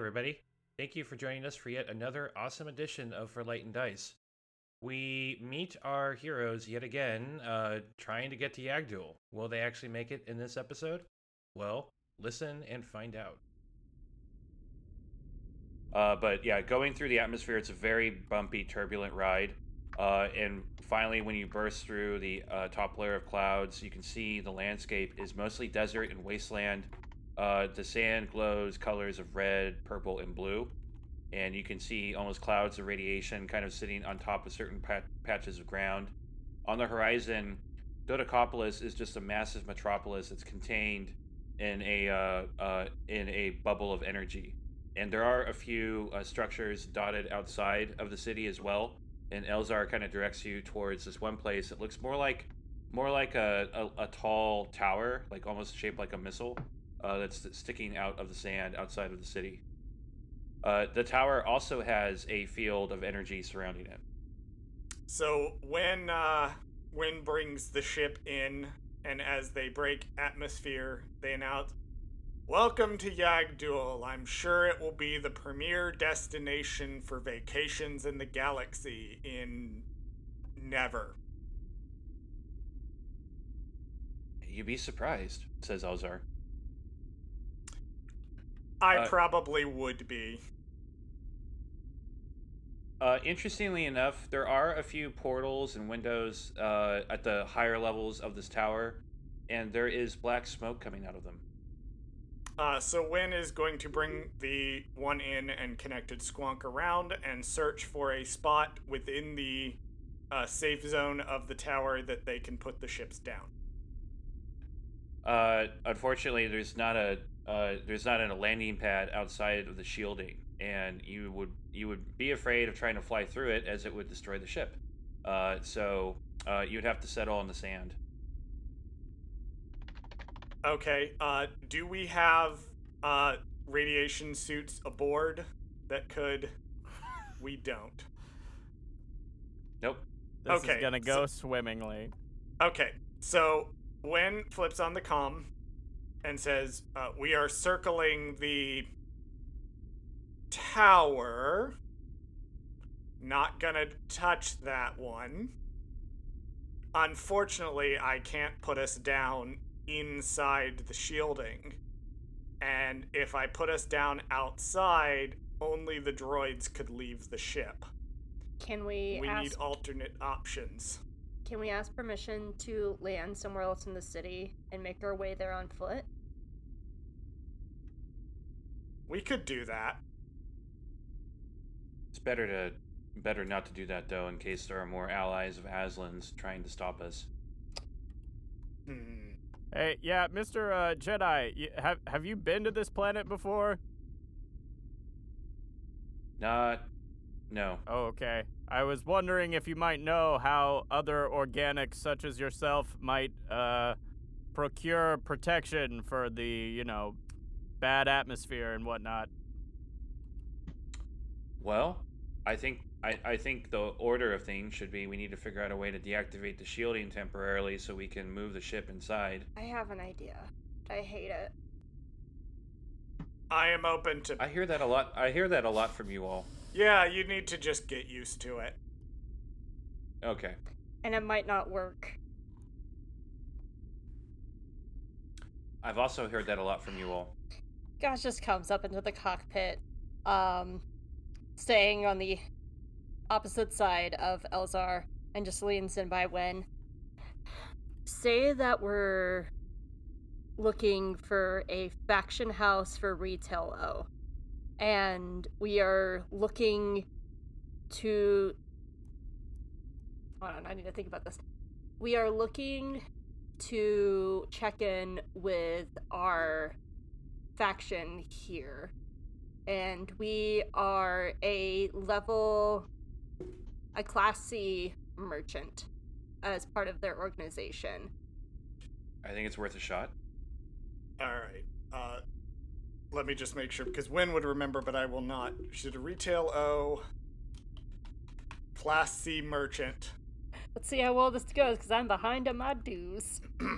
Everybody. Thank you for joining us for yet another awesome edition of For Light and Dice. We meet our heroes yet again, uh, trying to get to Yag'Dhul. Will they actually make it in this episode? Well, listen and find out. Uh, but yeah, going through the atmosphere, it's a very bumpy, turbulent ride. Uh, and finally, when you burst through the uh, top layer of clouds, you can see the landscape is mostly desert and wasteland. Uh, the sand glows colors of red, purple, and blue. And you can see almost clouds of radiation kind of sitting on top of certain pat- patches of ground. On the horizon, Dodocopolis is just a massive metropolis that's contained in a uh, uh, in a bubble of energy. And there are a few uh, structures dotted outside of the city as well. And Elzar kind of directs you towards this one place that looks more like more like a, a, a tall tower, like almost shaped like a missile uh, that's sticking out of the sand outside of the city. Uh, the tower also has a field of energy surrounding it. So when uh, Wynn brings the ship in, and as they break atmosphere, they announce, "Welcome to Yag'Dhul. I'm sure it will be the premier destination for vacations in the galaxy in never." You'd be surprised, says Elzar. I Uh, probably would be. Uh, interestingly enough, there are a few portals and windows uh, at the higher levels of this tower, and there is black smoke coming out of them. Uh, so Wynn is going to bring the one in and connected squonk around and search for a spot within the uh, safe zone of the tower that they can put the ships down. Uh, unfortunately, there's not a uh, there's not a landing pad outside of the shielding, and you would you would be afraid of trying to fly through it as it would destroy the ship. Uh, so uh, you'd have to settle on the sand. Okay. Uh, do we have uh, radiation suits aboard that could? we don't. Nope. This Okay, is gonna so- go swimmingly. Okay. So when flips on the comm and says, uh, "We are circling the tower. Not gonna touch that one. Unfortunately, I can't put us down inside the shielding. And if I put us down outside, only the droids could leave the ship. Can we, We ask need alternate options. Can we ask permission to land somewhere else in the city and make our way there on foot? We could do that. It's better to better not to do that though, in case there are more allies of Aslan's trying to stop us. Hmm. Hey, yeah, Mr. Uh, Jedi, y- have have you been to this planet before? Not, no. Oh, okay. I was wondering if you might know how other organics such as yourself might uh procure protection for the, you know, bad atmosphere and whatnot. Well, I think I, I think the order of things should be we need to figure out a way to deactivate the shielding temporarily so we can move the ship inside. I have an idea. I hate it. I am open to. I hear that a lot. I hear that a lot from you all. Yeah, you need to just get used to it. Okay. And it might not work. I've also heard that a lot from you all. Gosh just comes up into the cockpit, um, staying on the opposite side of Elzar and just leans in by Wen. Say that we're looking for a faction house for retail O. And we are looking to. Hold on, I need to think about this. we are looking to check in with our faction here. And we are a level, a class C merchant as part of their organization. I think it's worth a shot. All right. Uh, let me just make sure because Win would remember, but I will not. Should a retail O, class C merchant. Let's see how well this goes because I'm behind on my dues.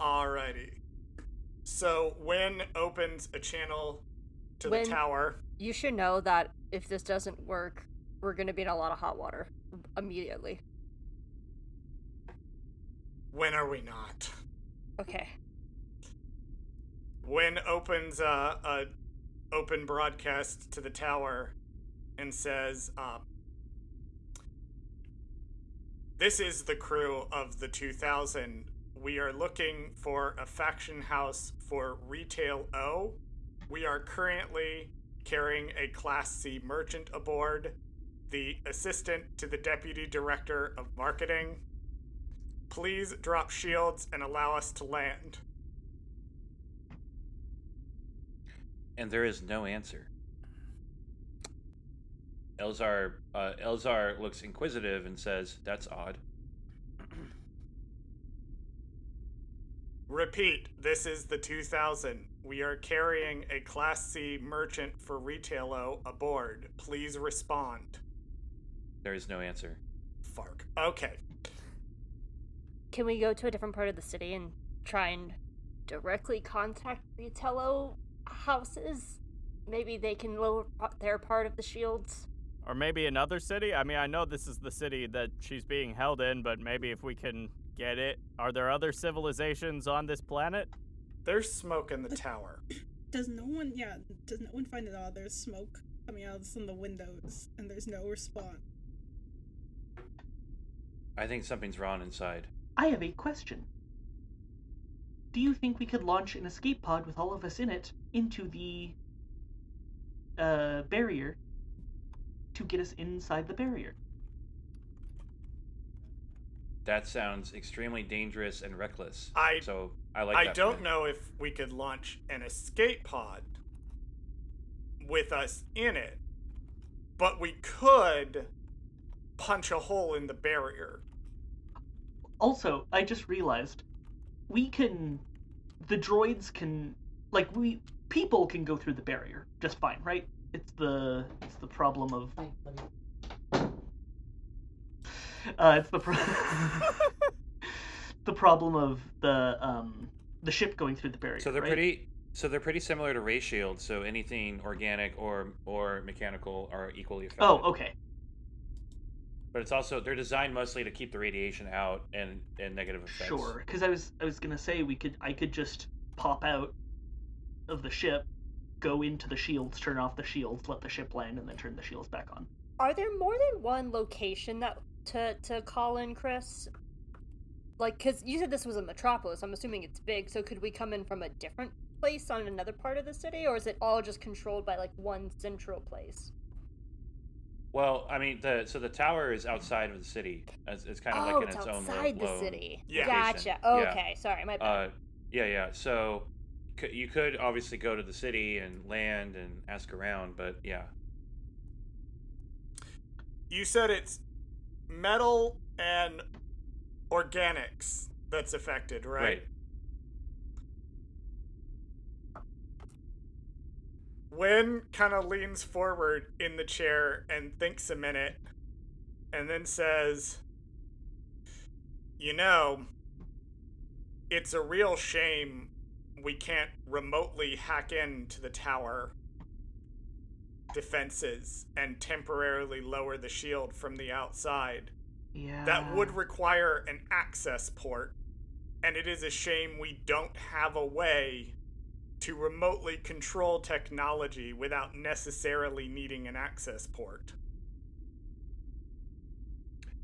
Alrighty. So Win opens a channel to Win- the tower. You should know that if this doesn't work, we're going to be in a lot of hot water immediately. When are we not? Okay. Win opens a, a open broadcast to the tower and says, uh, "This is the crew of the 2000. We are looking for a faction house for retail O. We are currently carrying a Class C merchant aboard, the assistant to the deputy director of marketing. Please drop shields and allow us to land." And there is no answer. Elzar uh, Elzar looks inquisitive and says, "That's odd." Repeat, this is the 2000. We are carrying a Class C merchant for Retailo aboard. Please respond. There is no answer. Fark. Okay. Can we go to a different part of the city and try and directly contact Ritello houses? Maybe they can lower their part of the shields. Or maybe another city? I mean, I know this is the city that she's being held in, but maybe if we can get it. Are there other civilizations on this planet? There's smoke in the tower. Does no one, yeah, does no one find it odd? There's smoke coming out from the windows, and there's no response. I think something's wrong inside. I have a question. Do you think we could launch an escape pod with all of us in it into the uh, barrier to get us inside the barrier? That sounds extremely dangerous and reckless. I- so I like. I that don't plan. know if we could launch an escape pod with us in it, but we could punch a hole in the barrier. Also, I just realized we can the droids can like we people can go through the barrier just fine, right? It's the it's the problem of uh it's the pro- the problem of the um the ship going through the barrier. So they're right? pretty. So they're pretty similar to ray shields. So anything organic or or mechanical are equally effective. Oh, okay. But it's also they're designed mostly to keep the radiation out and and negative effects. Sure, because I was I was gonna say we could I could just pop out of the ship, go into the shields, turn off the shields, let the ship land, and then turn the shields back on. Are there more than one location that to to call in, Chris? Like, cause you said this was a metropolis. I'm assuming it's big. So could we come in from a different place on another part of the city, or is it all just controlled by like one central place? Well, I mean, the so the tower is outside of the city. It's, it's kind of oh, like in it's its own lo- outside the city. Yeah. Gotcha. location. Yeah. Okay, sorry, my bad. Uh, yeah, yeah. So c- you could obviously go to the city and land and ask around, but yeah, You said it's metal and organics that's affected, right? right. Kind of leans forward in the chair and thinks a minute and then says, You know, it's a real shame we can't remotely hack into the tower defenses and temporarily lower the shield from the outside. Yeah. That would require an access port, and it is a shame we don't have a way to remotely control technology without necessarily needing an access port.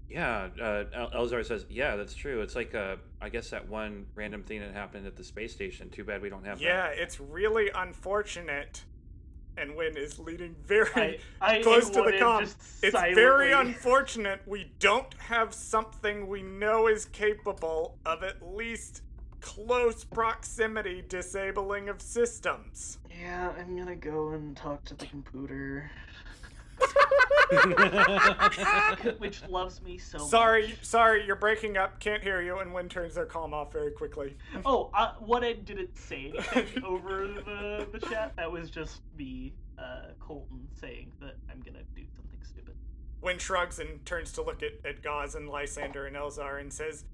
Yeah, uh, El- Elzar says, "Yeah, that's true. It's like uh, I guess that one random thing that happened at the space station. Too bad we don't have Yeah, that." it's really unfortunate. and Win is leaning very I, I close to the Wonan com. just It's very silently- unfortunate we don't have something we know is capable of at least close proximity disabling of systems. Yeah, I'm gonna go and talk to the computer, which loves me so much. Sorry, sorry, you're breaking up. Can't hear you. And Win turns their calm off very quickly. Oh, uh, what I didn't say anything over the, the chat. That was just me, uh, Colton, saying that I'm gonna do something stupid. Win shrugs and turns to look at, at Gauze and Lysander and Elzar and says,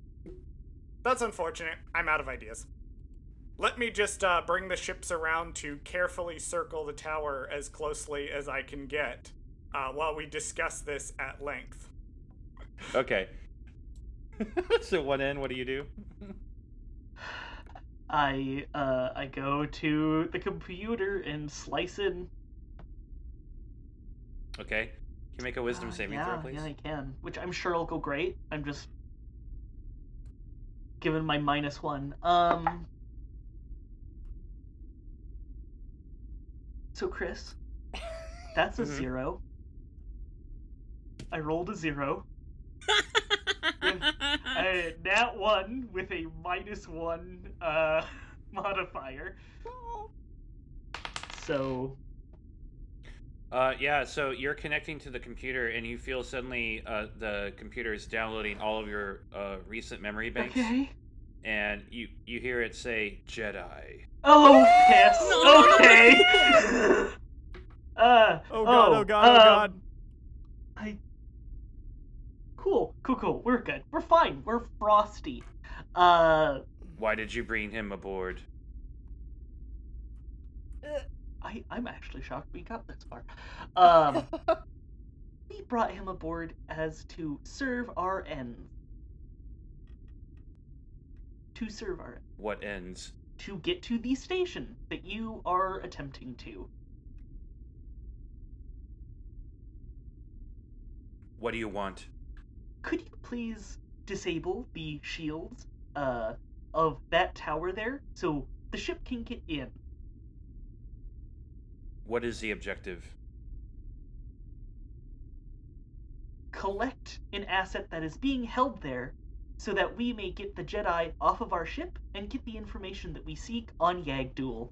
That's unfortunate. I'm out of ideas. Let me just uh, bring the ships around to carefully circle the tower as closely as I can get uh, while we discuss this at length. Okay. so one in, what do you do? I uh, I go to the computer and slice in. Okay. Can you make a wisdom Uh, saving yeah, throw, please? Yeah, I can. Which I'm sure will go great. I'm just given my minus one. Um. So Chris, that's a Mhm. zero. I rolled a zero. I nat one with a minus one uh, modifier. So Uh, yeah, so you're connecting to the computer, and you feel suddenly uh, the computer is downloading all of your uh, recent memory banks, okay. and you you hear it say Jedi. Oh yes. No. Okay. uh. Oh god, oh, god, oh um, god. I. Cool, cool, cool. We're good. We're fine. We're frosty. Uh, Why did you bring him aboard? I I'm actually shocked we got this far. Um, we brought him aboard as to serve our ends. To serve our What ends? to get to the station that you are attempting to. What do you want? Could you please disable the shields uh of that tower there so the ship can get in? What is the objective? collect an asset that is being held there so that we may get the Jedi off of our ship and get the information that we seek on Yag'Dhul.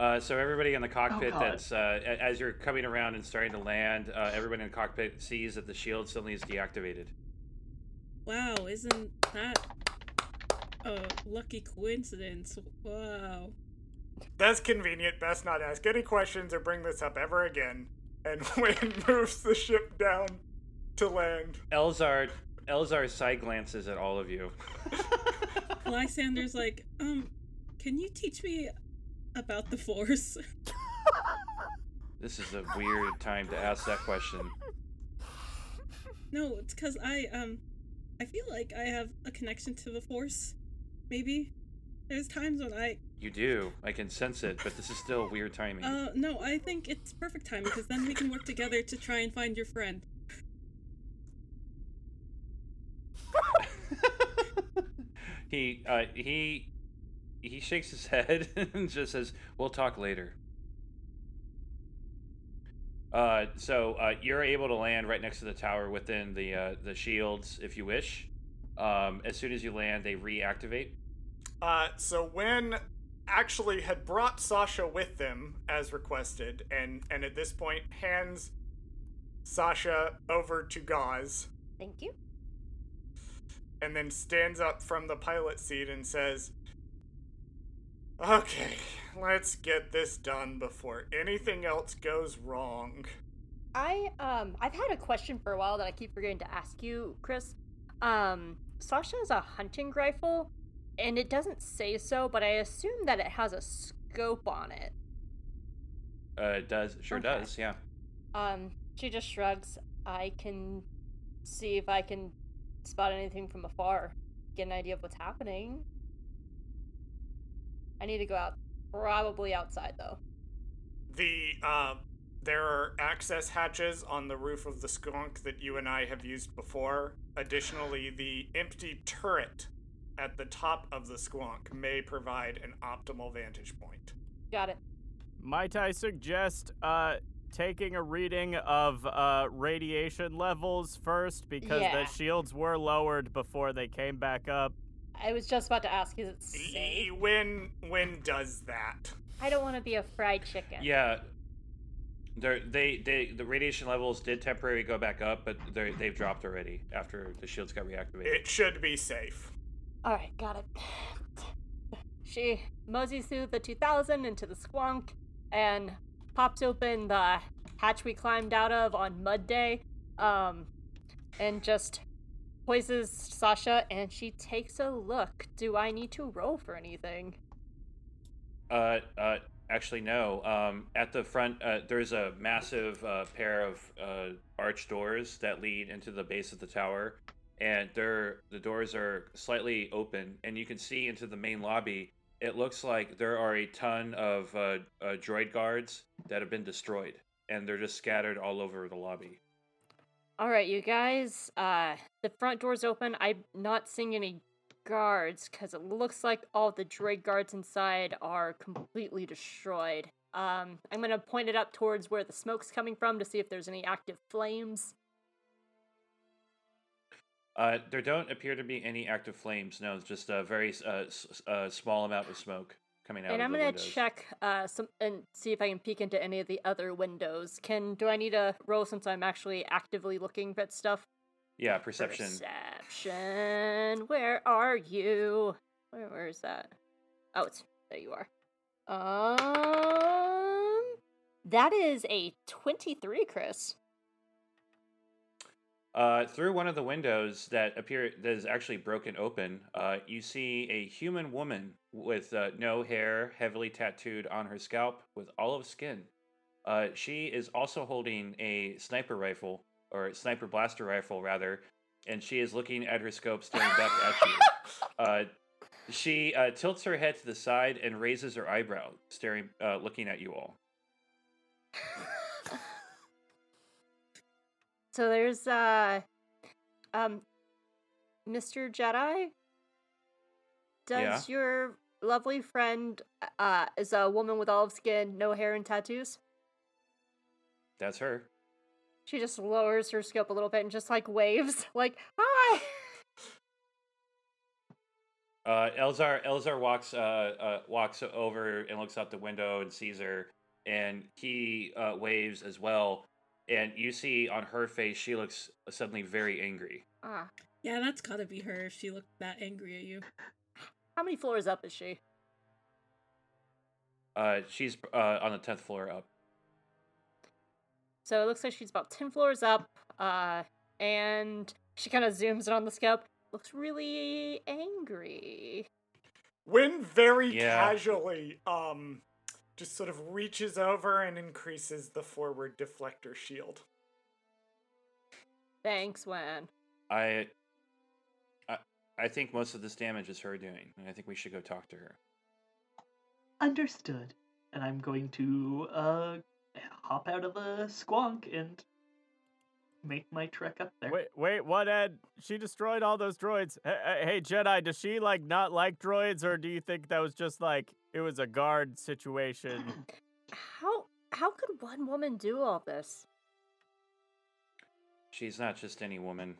Uh, so everybody in the cockpit God. that's uh, as you're coming around and starting to land, uh, everybody in the cockpit sees that the shield suddenly is deactivated. Wow, isn't that a lucky coincidence? Wow. That's convenient. Best not ask any questions or bring this up ever again. And Wayne moves the ship down to land. Elzar Elzar side glances at all of you. Lysander's like, um, can you teach me about the Force? this is a weird time to ask that question. no, it's because I, um, I feel like I have a connection to the Force. Maybe. There's times when I, You do. I can sense it, but this is still weird timing. uh, no, I think it's perfect time because then we can work together to try and find your friend. he uh, he he shakes his head and just says, "We'll talk later." Uh, so uh, you're able to land right next to the tower within the uh, the shields if you wish. Um, as soon as you land, they reactivate. Uh, so when actually had brought Sasha with them as requested, and and at this point hands Sasha over to Gauze, Thank you. and then stands up from the pilot seat and says, "Okay, let's get this done before anything else goes wrong." I um I've had a question for a while that I keep forgetting to ask you, Chris. Um, Sasha has a hunting rifle, and it doesn't say so, but I assume that it has a scope on it. Uh, it does sure Okay. does, yeah. Um, she just shrugs. I can see if I can spot anything from afar, get an idea of what's happening. I need to go out, probably outside though. The uh, there are access hatches on the roof of the squonk that you and I have used before. Additionally, the empty turret at the top of the squonk may provide an optimal vantage point. Got it. Might I suggest uh, taking a reading of uh, radiation levels first because Yeah. the shields were lowered before they came back up. I was just about to ask, is it safe? When when does that? I don't want to be a fried chicken. Yeah. They're, they they the radiation levels did temporarily go back up, but they they've dropped already after the shields got reactivated. It should be safe. All right, got it. She moseys through the 2000 into the squonk and pops open the hatch we climbed out of on Mud Day, um, and just poises Sasha, and she takes a look. Do I need to roll for anything? Uh, uh, actually, no. Um, at the front, uh, there's a massive uh, pair of uh, arch doors that lead into the base of the tower, and they're the doors are slightly open, and you can see into the main lobby. It looks like there are a ton of uh, uh, droid guards that have been destroyed, and they're just scattered all over the lobby. All right, you guys. Uh, the front door's open. I'm not seeing any guards because it looks like all the droid guards inside are completely destroyed. Um, I'm gonna point it up towards where the smoke's coming from to see if there's any active flames. Uh, there don't appear to be any active flames. No, it's just a very uh, s- uh, small amount of smoke coming out. and I'm gonna windows. check uh some and see if I can peek into any of the other windows. Can do I need a roll since I'm actually actively looking at stuff? Yeah, perception. Perception. Where are you? Where where is that? Oh, it's there. You are. Um, that is a twenty-three, Chris. Uh, through one of the windows that appear that is actually broken open, uh, you see a human woman with uh, no hair, heavily tattooed on her scalp, with olive skin. Uh, she is also holding a sniper rifle or sniper blaster rifle, rather, and she is looking at her scope, staring back at you. Uh, she uh, tilts her head to the side and raises her eyebrow, staring, uh, looking at you all. So there's uh, um, Mr. Jedi. Does Yeah. your lovely friend uh is a woman with olive skin, no hair, and tattoos? That's her. She just lowers her scope a little bit and just like waves, like hi. Uh, Elzar Elzar walks uh, uh, walks over and looks out the window and sees her, and he uh, waves as well. And you see on her face, she looks suddenly very angry. Ah, Yeah, that's gotta be her if she looked that angry at you. How many floors up is she? Uh, she's uh, on the tenth floor up. So it looks like she's about 10 floors up, uh, and she kind of zooms in on the scope. Looks really angry. When very Yeah. casually, um, just sort of reaches over and increases the forward deflector shield. Thanks, Wen. I, I, I think most of this damage is her doing, and I think we should go talk to her. Understood. And I'm going to uh hop out of the squonk and make my trek up there. Wait, wait, what, Ed? She destroyed all those droids. Hey, hey, hey, Jedi, does she like not like droids, or do you think that was just like it was a guard situation? How how could one woman do all this? She's not just any woman.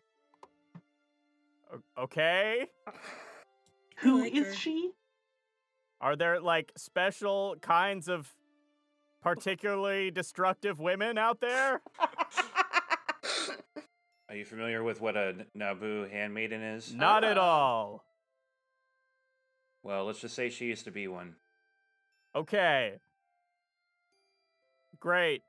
O- okay. Who like is her. she? Are there like special kinds of particularly destructive women out there? Are you familiar with what a Naboo handmaiden is? Not at Oh. all. Well, let's just say she used to be one. Okay. Great.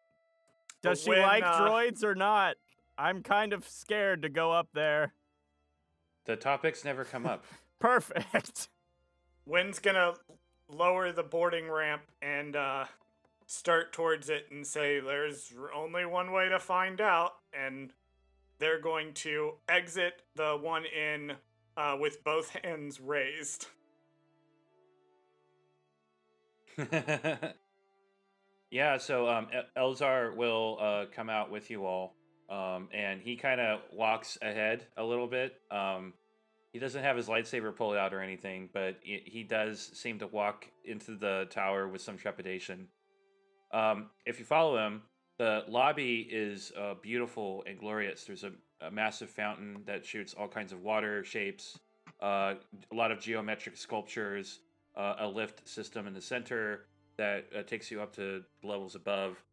Does But she when, like uh, droids or not? I'm kind of scared to go up there. The topics never come up. Perfect. Wynn's gonna lower the boarding ramp and uh, start towards it and say, "There's only one way to find out," and they're going to exit the one in uh, with both hands raised. yeah, so um, Elzar will uh, come out with you all, um, and he kind of walks ahead a little bit, um, He doesn't have his lightsaber pulled out or anything, but he he does seem to walk into the tower with some trepidation. Um, if you follow him, the lobby is uh, beautiful and glorious. There's a, a massive fountain that shoots all kinds of water shapes, uh, a lot of geometric sculptures, uh, a lift system in the center that uh, takes you up to levels above.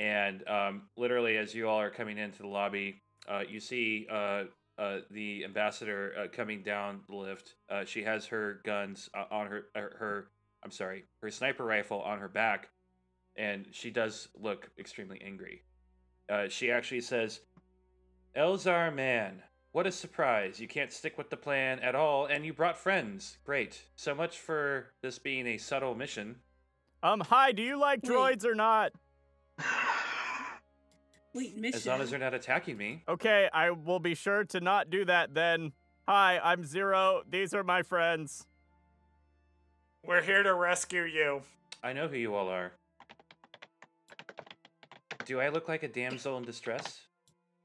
And um, literally, as you all are coming into the lobby, uh, you see uh, uh, the ambassador uh, coming down the lift. Uh, she has her guns uh, on her, her, her, I'm sorry, her sniper rifle on her back, and she does look extremely angry. Uh, she actually says, Elzar, Mann, what a surprise. You can't stick with the plan at all, and you brought friends. Great. So much for this being a subtle mission. Um, hi, do you like Wait. droids or not? Wait, mission. As long as they're not attacking me. Okay, I will be sure to not do that then. Hi, I'm Zero. These are my friends. We're here to rescue you. I know who you all are. Do I look like a damsel in distress?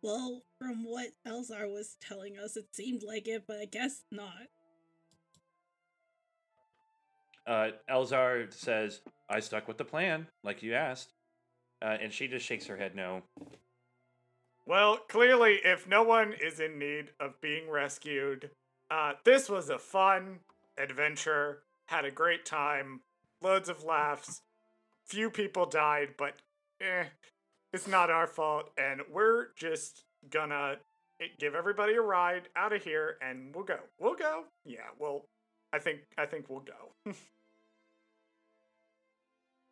Well, from what Elzar was telling us, it seemed like it, but I guess not. Uh, Elzar says, I stuck with the plan, like you asked. Uh, and she just shakes her head no. Well, clearly, if no one is in need of being rescued, uh, this was a fun adventure. Had a great time, loads of laughs. Few people died, but eh, it's not our fault, and we're just gonna give everybody a ride out of here, and we'll go. We'll go. Yeah, well, I think I think we'll go.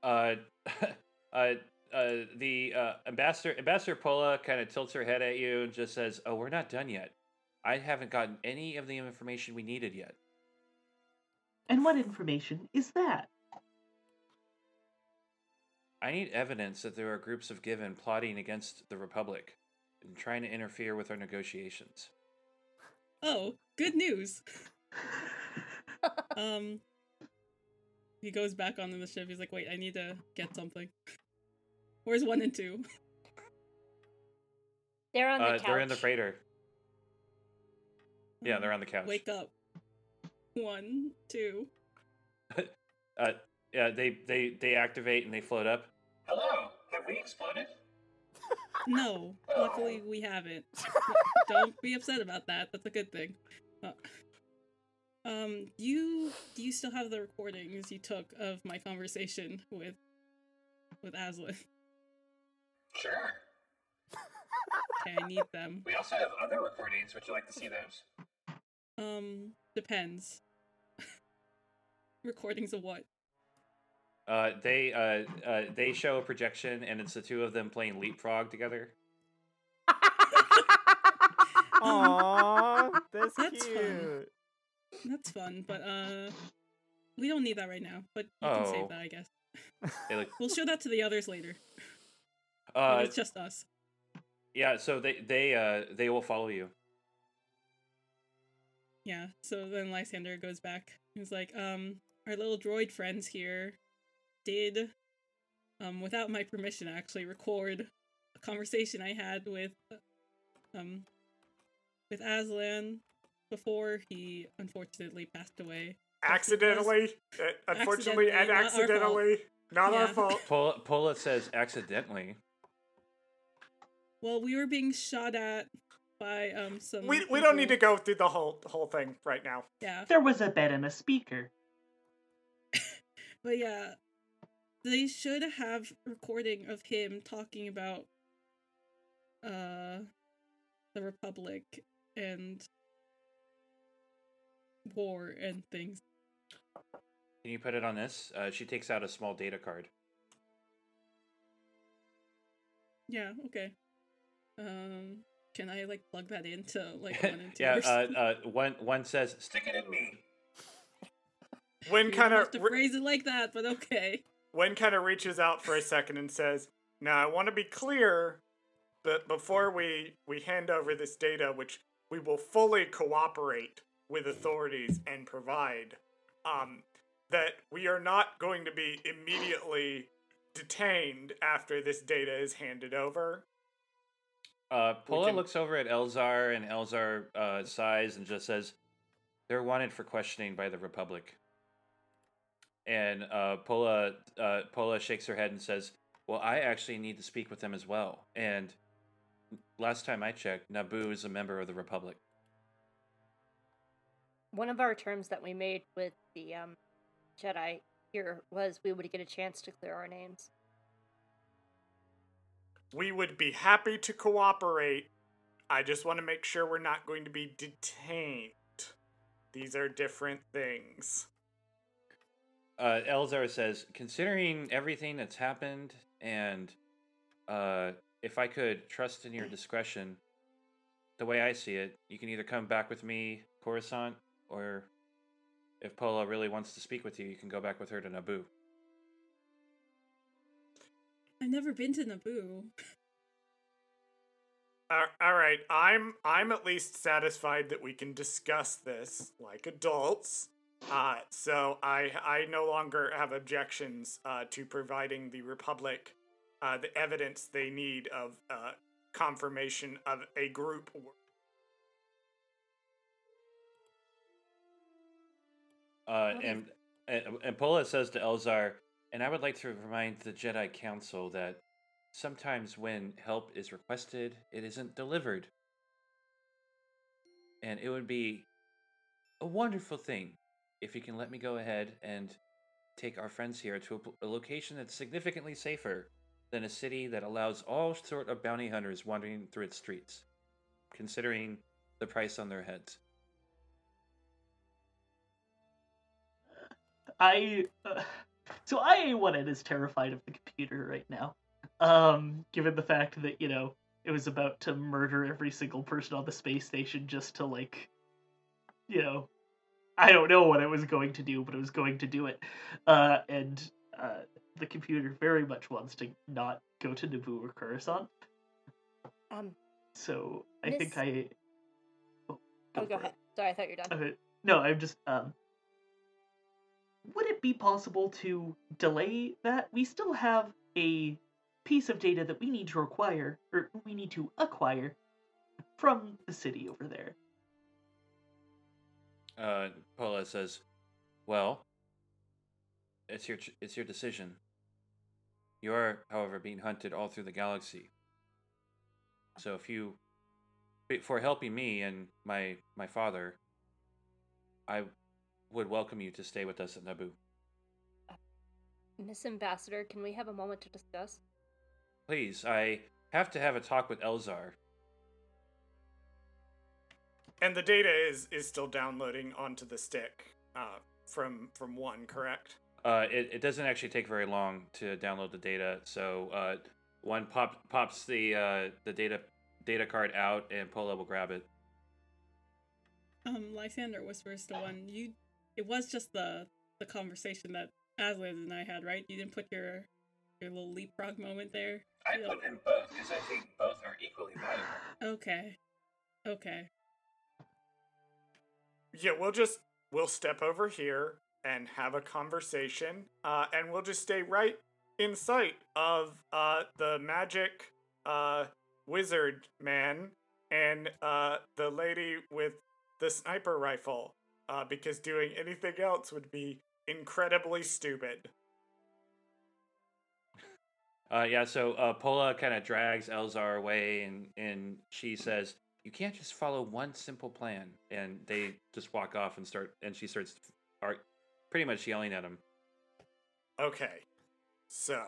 Uh, uh, uh, the uh, ambassador, Ambassador Pola, kind of tilts her head at you and just says, "Oh, we're not done yet. I haven't gotten any of the information we needed yet. And what information is that? I need evidence that there are groups of Given plotting against the Republic and trying to interfere with our negotiations. Oh, good news. um, he goes back onto the ship. He's like, "Wait, I need to get something." Where's one and two? They're on the Uh, couch. they're in the freighter. Yeah, they're on the couch. Wake up. One, two. Uh, yeah, they they they activate and they float up. Hello, have we exploded? No, luckily we haven't. Don't be upset about that. That's a good thing. Uh, um, do you do you still have the recordings you took of my conversation with with Aslan? Sure. Okay, I need them. We also have other recordings. Would you like to see those? Um, depends. Recordings of what? Uh, they uh, uh, they show a projection and it's the two of them playing leapfrog together. Aww, that's, That's fun. cute. That's fun, but uh, we don't need that right now. But you can Oh. save that, I guess. They look. We'll show that to the others later. But Uh, it's just us. yeah, so they they uh they will follow you. Yeah. So then Lysander goes back. He's like, um, our little droid friends here did, um, without my permission, actually record a conversation I had with, um, with Aslan before he unfortunately passed away. accidentally, uh, unfortunately, and Accidentally, not our fault. accidentally, not our fault. Pola, Pola says accidentally. Well, we were being shot at by um some. We we don't need to go through the whole the whole thing right now. Yeah, There was a bed and a speaker. but yeah, they should have recording of him talking about uh the Republic and war and things. Can you put it on this? Uh, she takes out a small data card. Yeah, okay. Um, can I like plug that into like one and two? yeah, uh, uh, one one says Stick it in me. When kind of to phrase it like that, but okay. Wen kind of reaches out for a second and says, "Now I want to be clear, but before we we hand over this data, which we will fully cooperate with authorities and provide, um, that we are not going to be immediately detained after this data is handed over. Uh, Pola can- looks over at Elzar and Elzar uh, sighs and just says, They're wanted for questioning by the Republic. And uh, Pola uh, Pola shakes her head and says, "Well, I actually need to speak with them as well. And last time I checked, Naboo is a member of the Republic." One of our terms that we made with the um, Jedi here was we would get a chance to clear our names. We would be happy to cooperate. I just want to make sure we're not going to be detained. These are different things. uh, Elzar says, considering everything that's happened, and uh, if I could trust in your discretion, the way I see it, you can either come back with me, Coruscant, or if Pola really wants to speak with you, you can go back with her to Naboo. I've never been to Naboo. Uh, all right, I'm I'm at least satisfied that we can discuss this like adults. Uh, so I I no longer have objections uh, to providing the Republic uh, the evidence they need of uh, confirmation of a group. Uh, and, and and Pola says to Elzar, and I would like to remind the Jedi Council that sometimes when help is requested, it isn't delivered. And it would be a wonderful thing if you can let me go ahead and take our friends here to a, location that's significantly safer than a city that allows all sort of bounty hunters wandering through its streets, considering the price on their heads. I uh, so IA1N is terrified of the computer right now. Um, given the fact that you know it was about to murder every single person on the space station just to like, you know, I don't know what it was going to do, but it was going to do it. Uh, and uh, the computer very much wants to not go to Naboo or Coruscant. Um, So I think I. Oh, oh, go for it. ahead. Sorry, I thought you were done. Okay. No, I'm just um would it be possible to delay that? We still have a piece of data that we need to acquire or we need to acquire from the city over there. Uh, Paula says, "Well, it's your it's your decision. You are, however, being hunted all through the galaxy. So if you, for helping me and my my father, I would welcome you to stay with us at Naboo. Miss Ambassador, can we have a moment to discuss? Please, I have to have a talk with Elzar. And the data is is still downloading onto the stick uh, from from one, correct? Uh, it, it doesn't actually take very long to download the data. So uh, one pop pops the uh, the data data card out, and Paula will grab it. Um, Lysander whispers to one, you it was just the the conversation that Aslan and I had, right? You didn't put your your little leapfrog moment there. I Yeah. put in both because I think both are equally valuable. Okay. Okay. Yeah, we'll just we'll step over here and have a conversation, uh, and we'll just stay right in sight of uh, the magic uh, wizard man and uh, the lady with the sniper rifle, uh, because doing anything else would be incredibly stupid. Uh, yeah, so uh, Pola kind of drags Elzar away, and and she says, "You can't just follow one simple plan." And they just walk off and start, and she starts, are pretty much yelling at him. Okay, so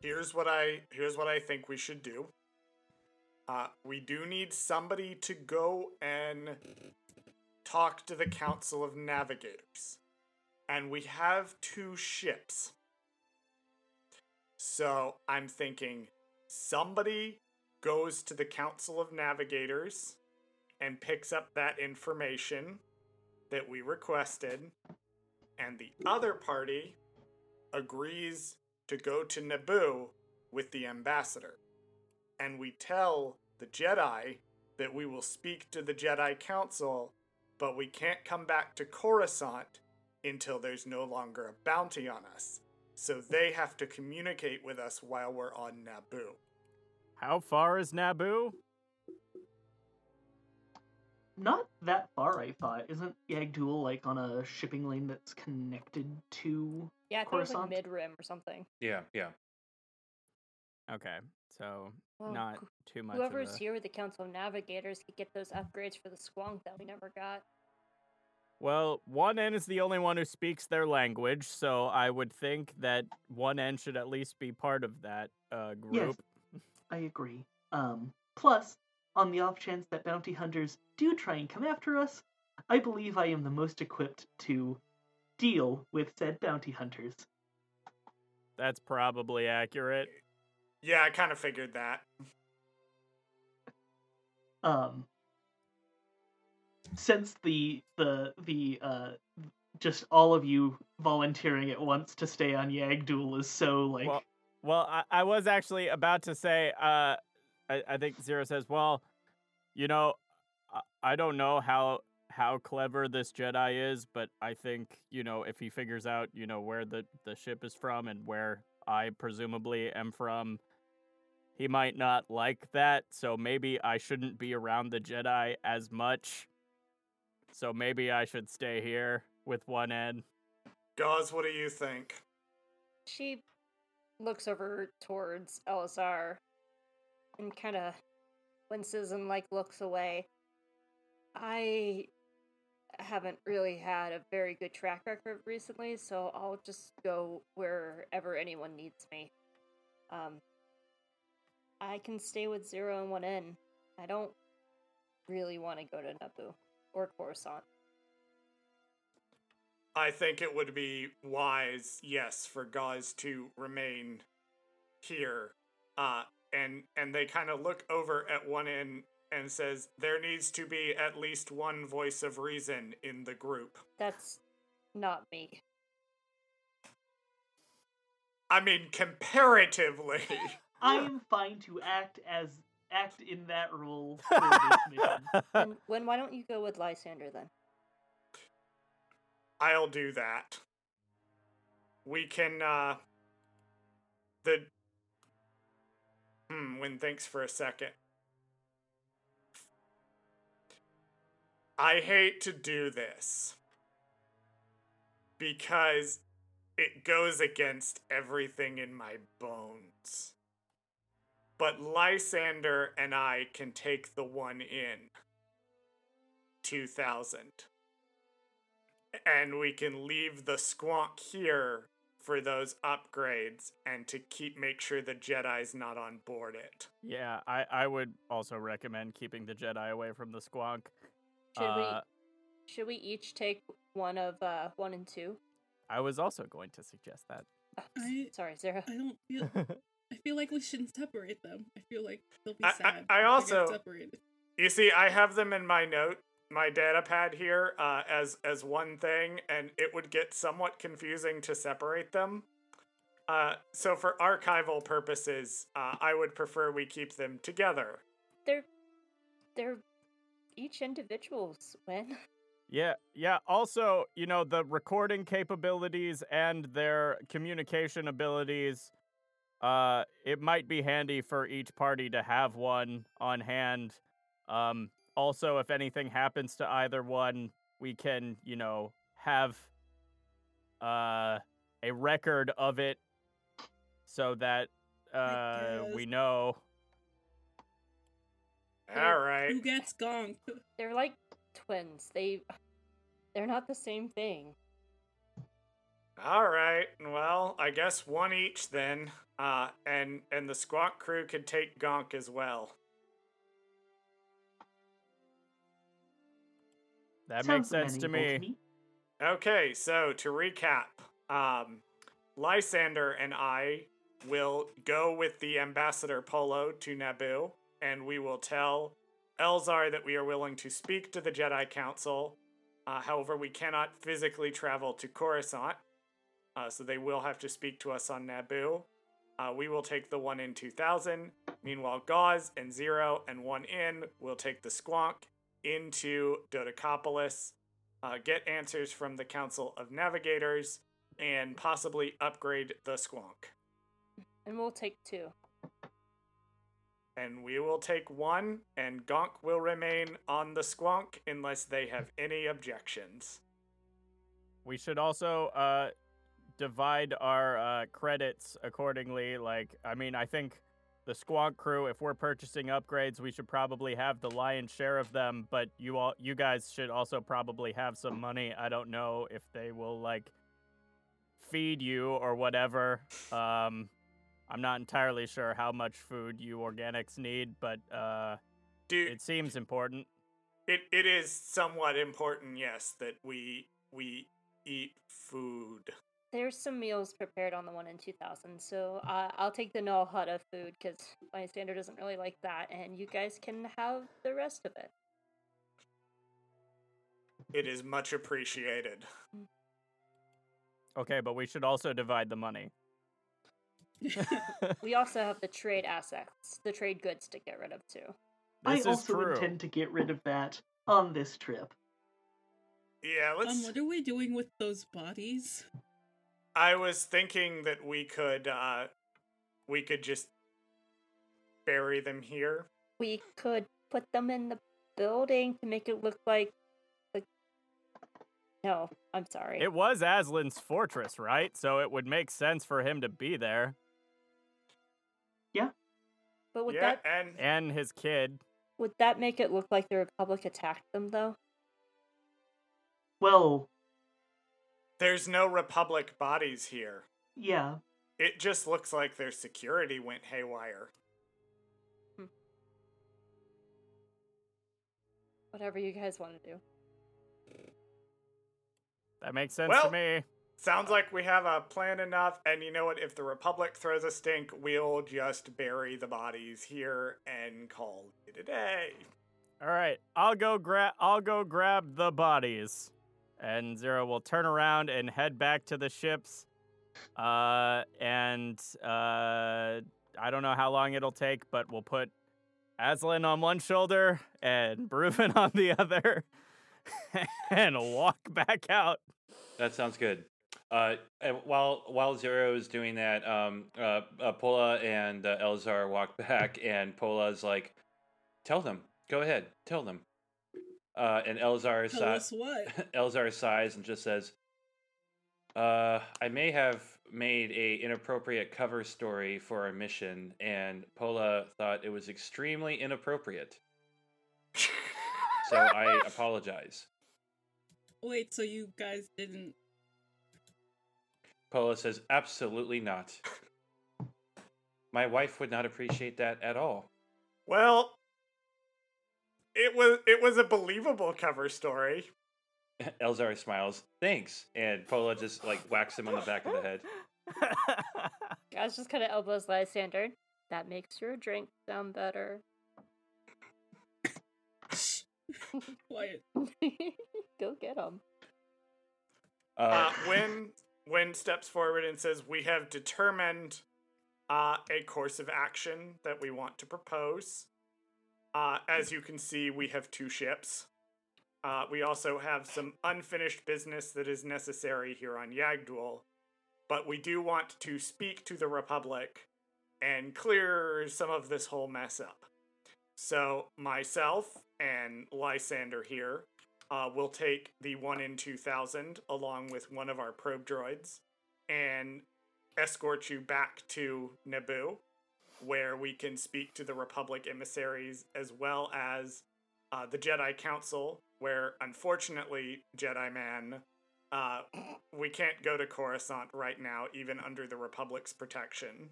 here's what I here's what I think we should do. Uh, we do need somebody to go and talk to the Council of Navigators, and we have two ships. So I'm thinking somebody goes to the Council of Navigators and picks up that information that we requested, and the other party agrees to go to Naboo with the ambassador. And we tell the Jedi that we will speak to the Jedi Council, but we can't come back to Coruscant until there's no longer a bounty on us. So they have to communicate with us while we're on Naboo. How far is Naboo? not that far. I thought isn't Yag'Dhul like on a shipping lane that's connected to? Yeah, I think it was like Coruscant? mid rim or something. Yeah, yeah. Okay, so Well, not too much. Whoever's a... here with the Council of Navigators could get those upgrades for the Squonk that we never got. Well, one N is the only one who speaks their language, so I would think that one N should at least be part of that uh, group. I agree. Um, plus, on the off chance that bounty hunters do try and come after us, I believe I am the most equipped to deal with said bounty hunters. That's probably accurate. Yeah, I kind of figured that. Um, since the the the uh just all of you volunteering at once to stay on Yag'Dhul is so like Well, well, I, I was actually about to say. Uh, I, I think Zero says, "Well, you know, I, I don't know how how clever this Jedi is, but I think you know if he figures out you know where the the ship is from and where I presumably am from." He might not like that, so maybe I shouldn't be around the Jedi as much. So maybe I should stay here with one end. Gauze, what do you think? She looks over towards Elzar and kind of winces and like looks away. I haven't really had a very good track record recently, so I'll just go wherever anyone needs me. Um, I can stay with Zero and One N. I don't really want to go to Naboo or Coruscant. I think it would be wise, yes, for Gauze to remain here. Uh, and and they kind of look over at one end and says there needs to be at least one voice of reason in the group. That's not me. I mean, comparatively. I am fine to act as act in that role for this mission. And Win why don't you go with Lysander then? I'll do that. We can uh the Hmm, Win thinks for a second. I hate to do this because it goes against everything in my bones. But Lysander and I can take the one in 2000 and we can leave the squonk here for those upgrades and to keep make sure the Jedi's not on board it. Yeah, I, I would also recommend keeping the Jedi away from the squonk. Should Uh, we should we each take one of uh one and two? I was also going to suggest that. Uh, I- Sorry, Zara. I don't feel. I feel like we shouldn't separate them. I feel like they'll be I- I- sad. I if also- separated. You see, I have them in my note, my data pad here, uh, as as one thing, and it would get somewhat confusing to separate them. Uh, so for archival purposes, uh, I would prefer we keep them together. They're they're each individuals. When Yeah, yeah. Also, you know, the recording capabilities and their communication abilities, uh, it might be handy for each party to have one on hand. Um, also, if anything happens to either one, we can, you know, have uh, a record of it so that uh, we know. All right. Who gets gonked? they're like twins. They they're not the same thing. All right. Well, I guess one each then. Uh, and and the Squonk crew could take Gonk as well. That Sounds makes sense to amenable me. Okay, so to recap, um, Lysander and I will go with the ambassador Polo to Naboo, and we will tell Elzar that we are willing to speak to the Jedi Council. Uh, however, we cannot physically travel to Coruscant, uh, so they will have to speak to us on Naboo. Uh, we will take the one in 2000. Meanwhile, Gauze and Zero and one in will take the Squonk into Dodecapolis uh, get answers from the Council of Navigators, and possibly upgrade the Squonk. And we'll take two. and we will take one, and Gonk will remain on the squonk unless they have any objections. We should also uh, divide our uh, credits accordingly. Like, I mean, I think the Squonk crew, if we're purchasing upgrades, we should probably have the lion's share of them. But you all, you guys should also probably have some money. I don't know if they will like feed you or whatever. Um, I'm not entirely sure how much food you organics need, but uh, Dude, it seems important. It it is somewhat important, yes, that we we eat food. There's some meals prepared on the one in 2000, so uh, I'll take the no hutta food because my standard doesn't really like that, and you guys can have the rest of it. It is much appreciated. Okay, but we should also divide the money. we also have the trade assets, the trade goods to get rid of too. This I also true. intend to get rid of that on this trip. Yeah, let's. Um, what are we doing with those bodies? I was thinking that we could uh we could just bury them here. We could put them in the building to make it look like the No, I'm sorry. It was Aslan's fortress, right? So it would make sense for him to be there. Yeah. But would yeah, that and And his kid. would that make it look like the Republic attacked them though? Well, there's no republic bodies here. yeah. It just looks like their security went haywire. Hmm. Whatever you guys want to do. That makes sense Well- to me. Sounds like we have a plan enough, and you know what? If the Republic throws a stink, we'll just bury the bodies here and call it a day. All right, I'll go grab. I'll go grab the bodies, and Zero will turn around and head back to the ships. Uh, and uh, I don't know how long it'll take, but we'll put Aslan on one shoulder and Bruven on the other, and walk back out. That sounds good. Uh, and while while Zero is doing that, um, uh, uh, Pola and uh, Elzar walk back, and Pola's like, "Tell them, go ahead, tell them." Uh, and Elzar Tell si- us what? Elzar sighs and just says, "Uh, I may have made a inappropriate cover story for our mission, and Pola thought it was extremely inappropriate. So I apologize." Wait, so you guys didn't? Pola says, absolutely not. My wife would not appreciate that at all. Well, it was it was a believable cover story. Elzar smiles, thanks. And Pola just like whacks him on the back of the head. Guys just kind of elbows Lysander. That makes your drink sound better. Quiet. Go get him. Uh, Uh, when when steps forward and says, "We have determined uh, a course of action that we want to propose." Uh, as you can see, we have two ships. Uh, we also have some unfinished business that is necessary here on Yag'Dhul, but we do want to speak to the Republic and clear some of this whole mess up. So myself and Lysander here uh, will take the one in 2000 along with one of our probe droids and escort you back to Naboo, where we can speak to the Republic emissaries as well as uh, the Jedi Council, where unfortunately, Jedi Mann, uh, we can't go to Coruscant right now, even under the Republic's protection.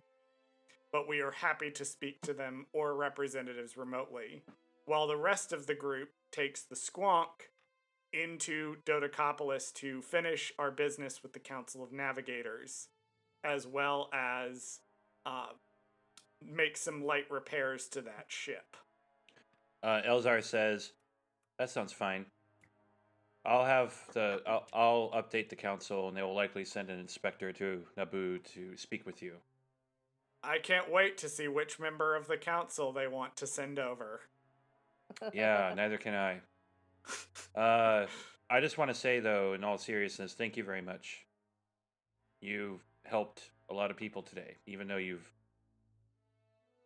But we are happy to speak to them or representatives remotely, while the rest of the group takes the Squonk into Dodocopolis to finish our business with the Council of Navigators, as well as uh, make some light repairs to that ship. uh, Elzar says, that sounds fine. I'll have the, I'll, I'll update the council and they will likely send an inspector to Naboo to speak with you. I can't wait to see which member of the council they want to send over. Yeah, neither can I. Uh, I just want to say, though, in all seriousness, thank you very much. You've helped a lot of people today, even though you've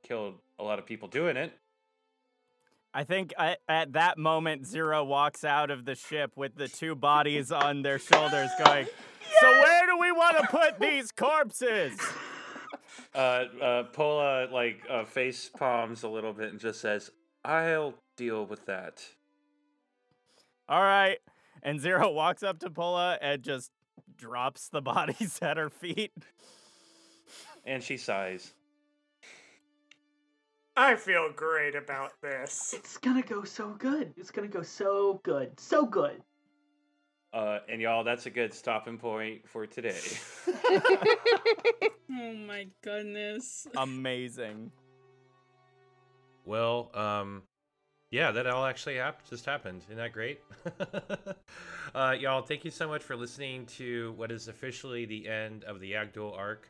killed a lot of people doing it. I think I, at that moment, Zero walks out of the ship with the two bodies on their shoulders, going, "So where do we want to put these corpses?" Uh, uh, Pola like uh, face palms a little bit and just says, "I'll deal with that." All right. And Zero walks up to Pola and just drops the bodies at her feet. And she sighs. I feel great about this. It's gonna go so good. It's gonna go so good. So good. Uh, and y'all, that's a good stopping point for today. oh my goodness. Amazing. Well, um, yeah, that all actually hap- just happened. Isn't that great? uh, y'all, thank you so much for listening to what is officially the end of the Yag'Dhul arc.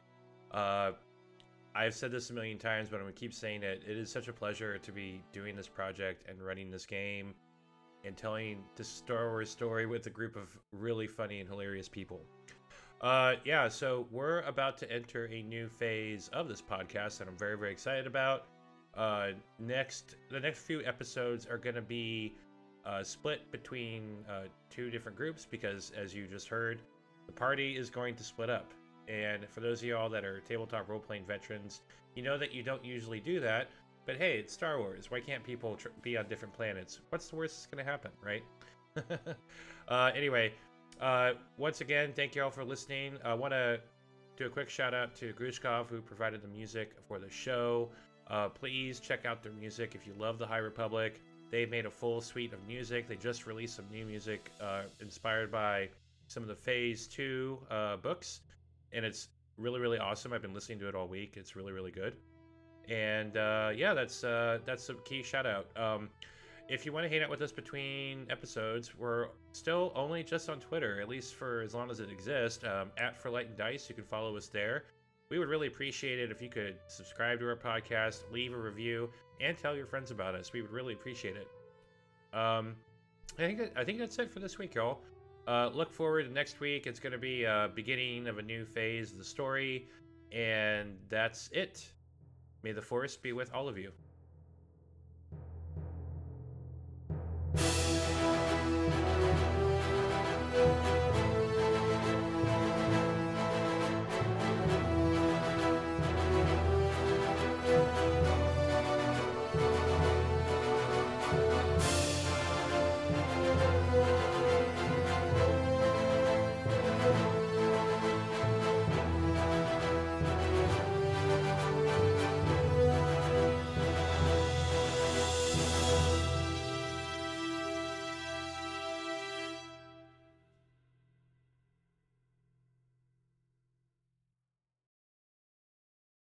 Uh, I've said this a million times, but I'm going to keep saying it. It is such a pleasure to be doing this project and running this game and telling the Star Wars story with a group of really funny and hilarious people. Uh, yeah, so we're about to enter a new phase of this podcast that I'm very, very excited about. Uh, next, the next few episodes are going to be uh, split between uh, two different groups because, as you just heard, the party is going to split up. And for those of y'all that are tabletop role playing veterans, you know that you don't usually do that. But hey, it's Star Wars. Why can't people tr- be on different planets? What's the worst that's going to happen, right? uh, anyway, uh, once again, thank you all for listening. I want to do a quick shout out to Grushkov, who provided the music for the show. Uh, please check out their music if you love the High Republic. They've made a full suite of music. They just released some new music uh, inspired by some of the Phase 2 uh, books, and it's really, really awesome. I've been listening to it all week. It's really, really good. And uh, yeah, that's uh, that's a key shout out. Um, if you want to hang out with us between episodes, we're still only just on Twitter, at least for as long as it exists. Um, at For Light and Dice, you can follow us there we would really appreciate it if you could subscribe to our podcast, leave a review, and tell your friends about us. We would really appreciate it. Um, I think I think that's it for this week, y'all. Uh, look forward to next week. It's going to be a beginning of a new phase of the story, and that's it. May the force be with all of you.